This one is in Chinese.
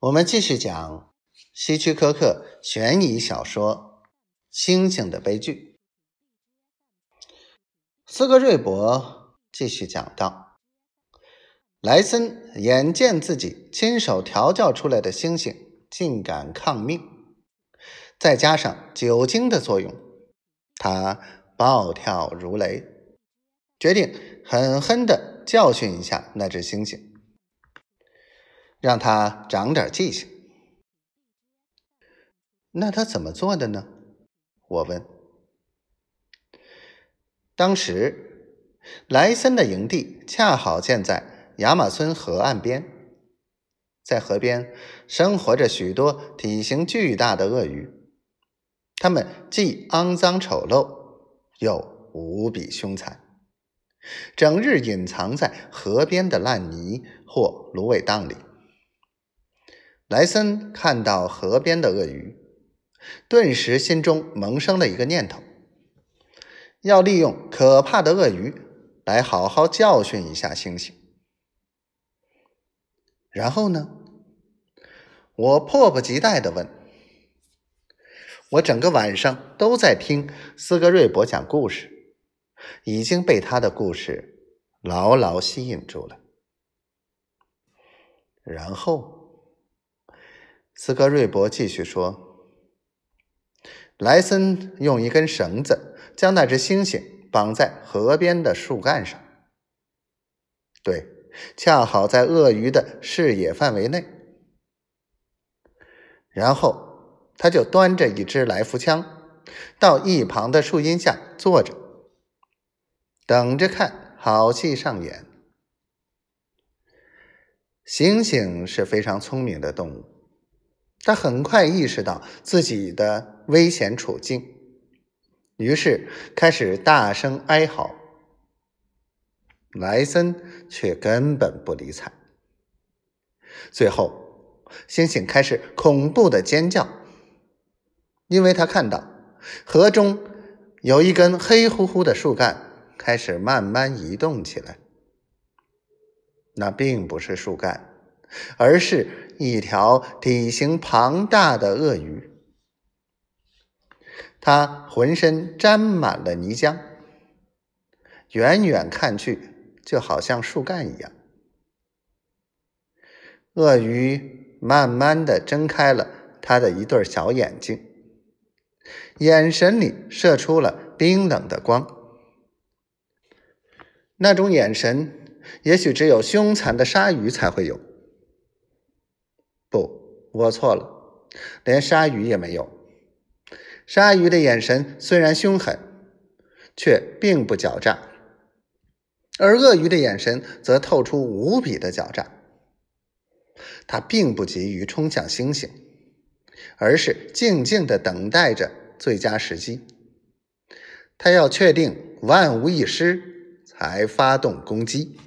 我们继续讲希区柯克悬疑小说《星星的悲剧》。斯格瑞伯继续讲道：莱森眼见自己亲手调教出来的猩猩竟敢抗命，再加上酒精的作用，他暴跳如雷，决定狠狠的教训一下那只猩猩。让他长点记性。那他怎么做的呢？我问。当时，莱森的营地恰好建在亚马孙河岸边，在河边生活着许多体型巨大的鳄鱼，它们既肮脏丑陋，又无比凶残，整日隐藏在河边的烂泥或芦苇荡里。莱森看到河边的鳄鱼，顿时心中萌生了一个念头：要利用可怕的鳄鱼来好好教训一下猩猩。然后呢？我迫不及待的问。我整个晚上都在听斯格瑞伯讲故事，已经被他的故事牢牢吸引住了。然后。斯科瑞伯继续说：“莱森用一根绳子将那只猩猩绑在河边的树干上，对，恰好在鳄鱼的视野范围内。然后他就端着一支来福枪，到一旁的树荫下坐着，等着看好戏上演。猩猩是非常聪明的动物。”他很快意识到自己的危险处境，于是开始大声哀嚎。莱森却根本不理睬。最后，猩猩开始恐怖的尖叫，因为他看到河中有一根黑乎乎的树干开始慢慢移动起来。那并不是树干。而是一条体型庞大的鳄鱼，它浑身沾满了泥浆，远远看去就好像树干一样。鳄鱼慢慢的睁开了它的一对小眼睛，眼神里射出了冰冷的光。那种眼神，也许只有凶残的鲨鱼才会有。我错了，连鲨鱼也没有。鲨鱼的眼神虽然凶狠，却并不狡诈，而鳄鱼的眼神则透出无比的狡诈。它并不急于冲向猩猩，而是静静的等待着最佳时机。它要确定万无一失，才发动攻击。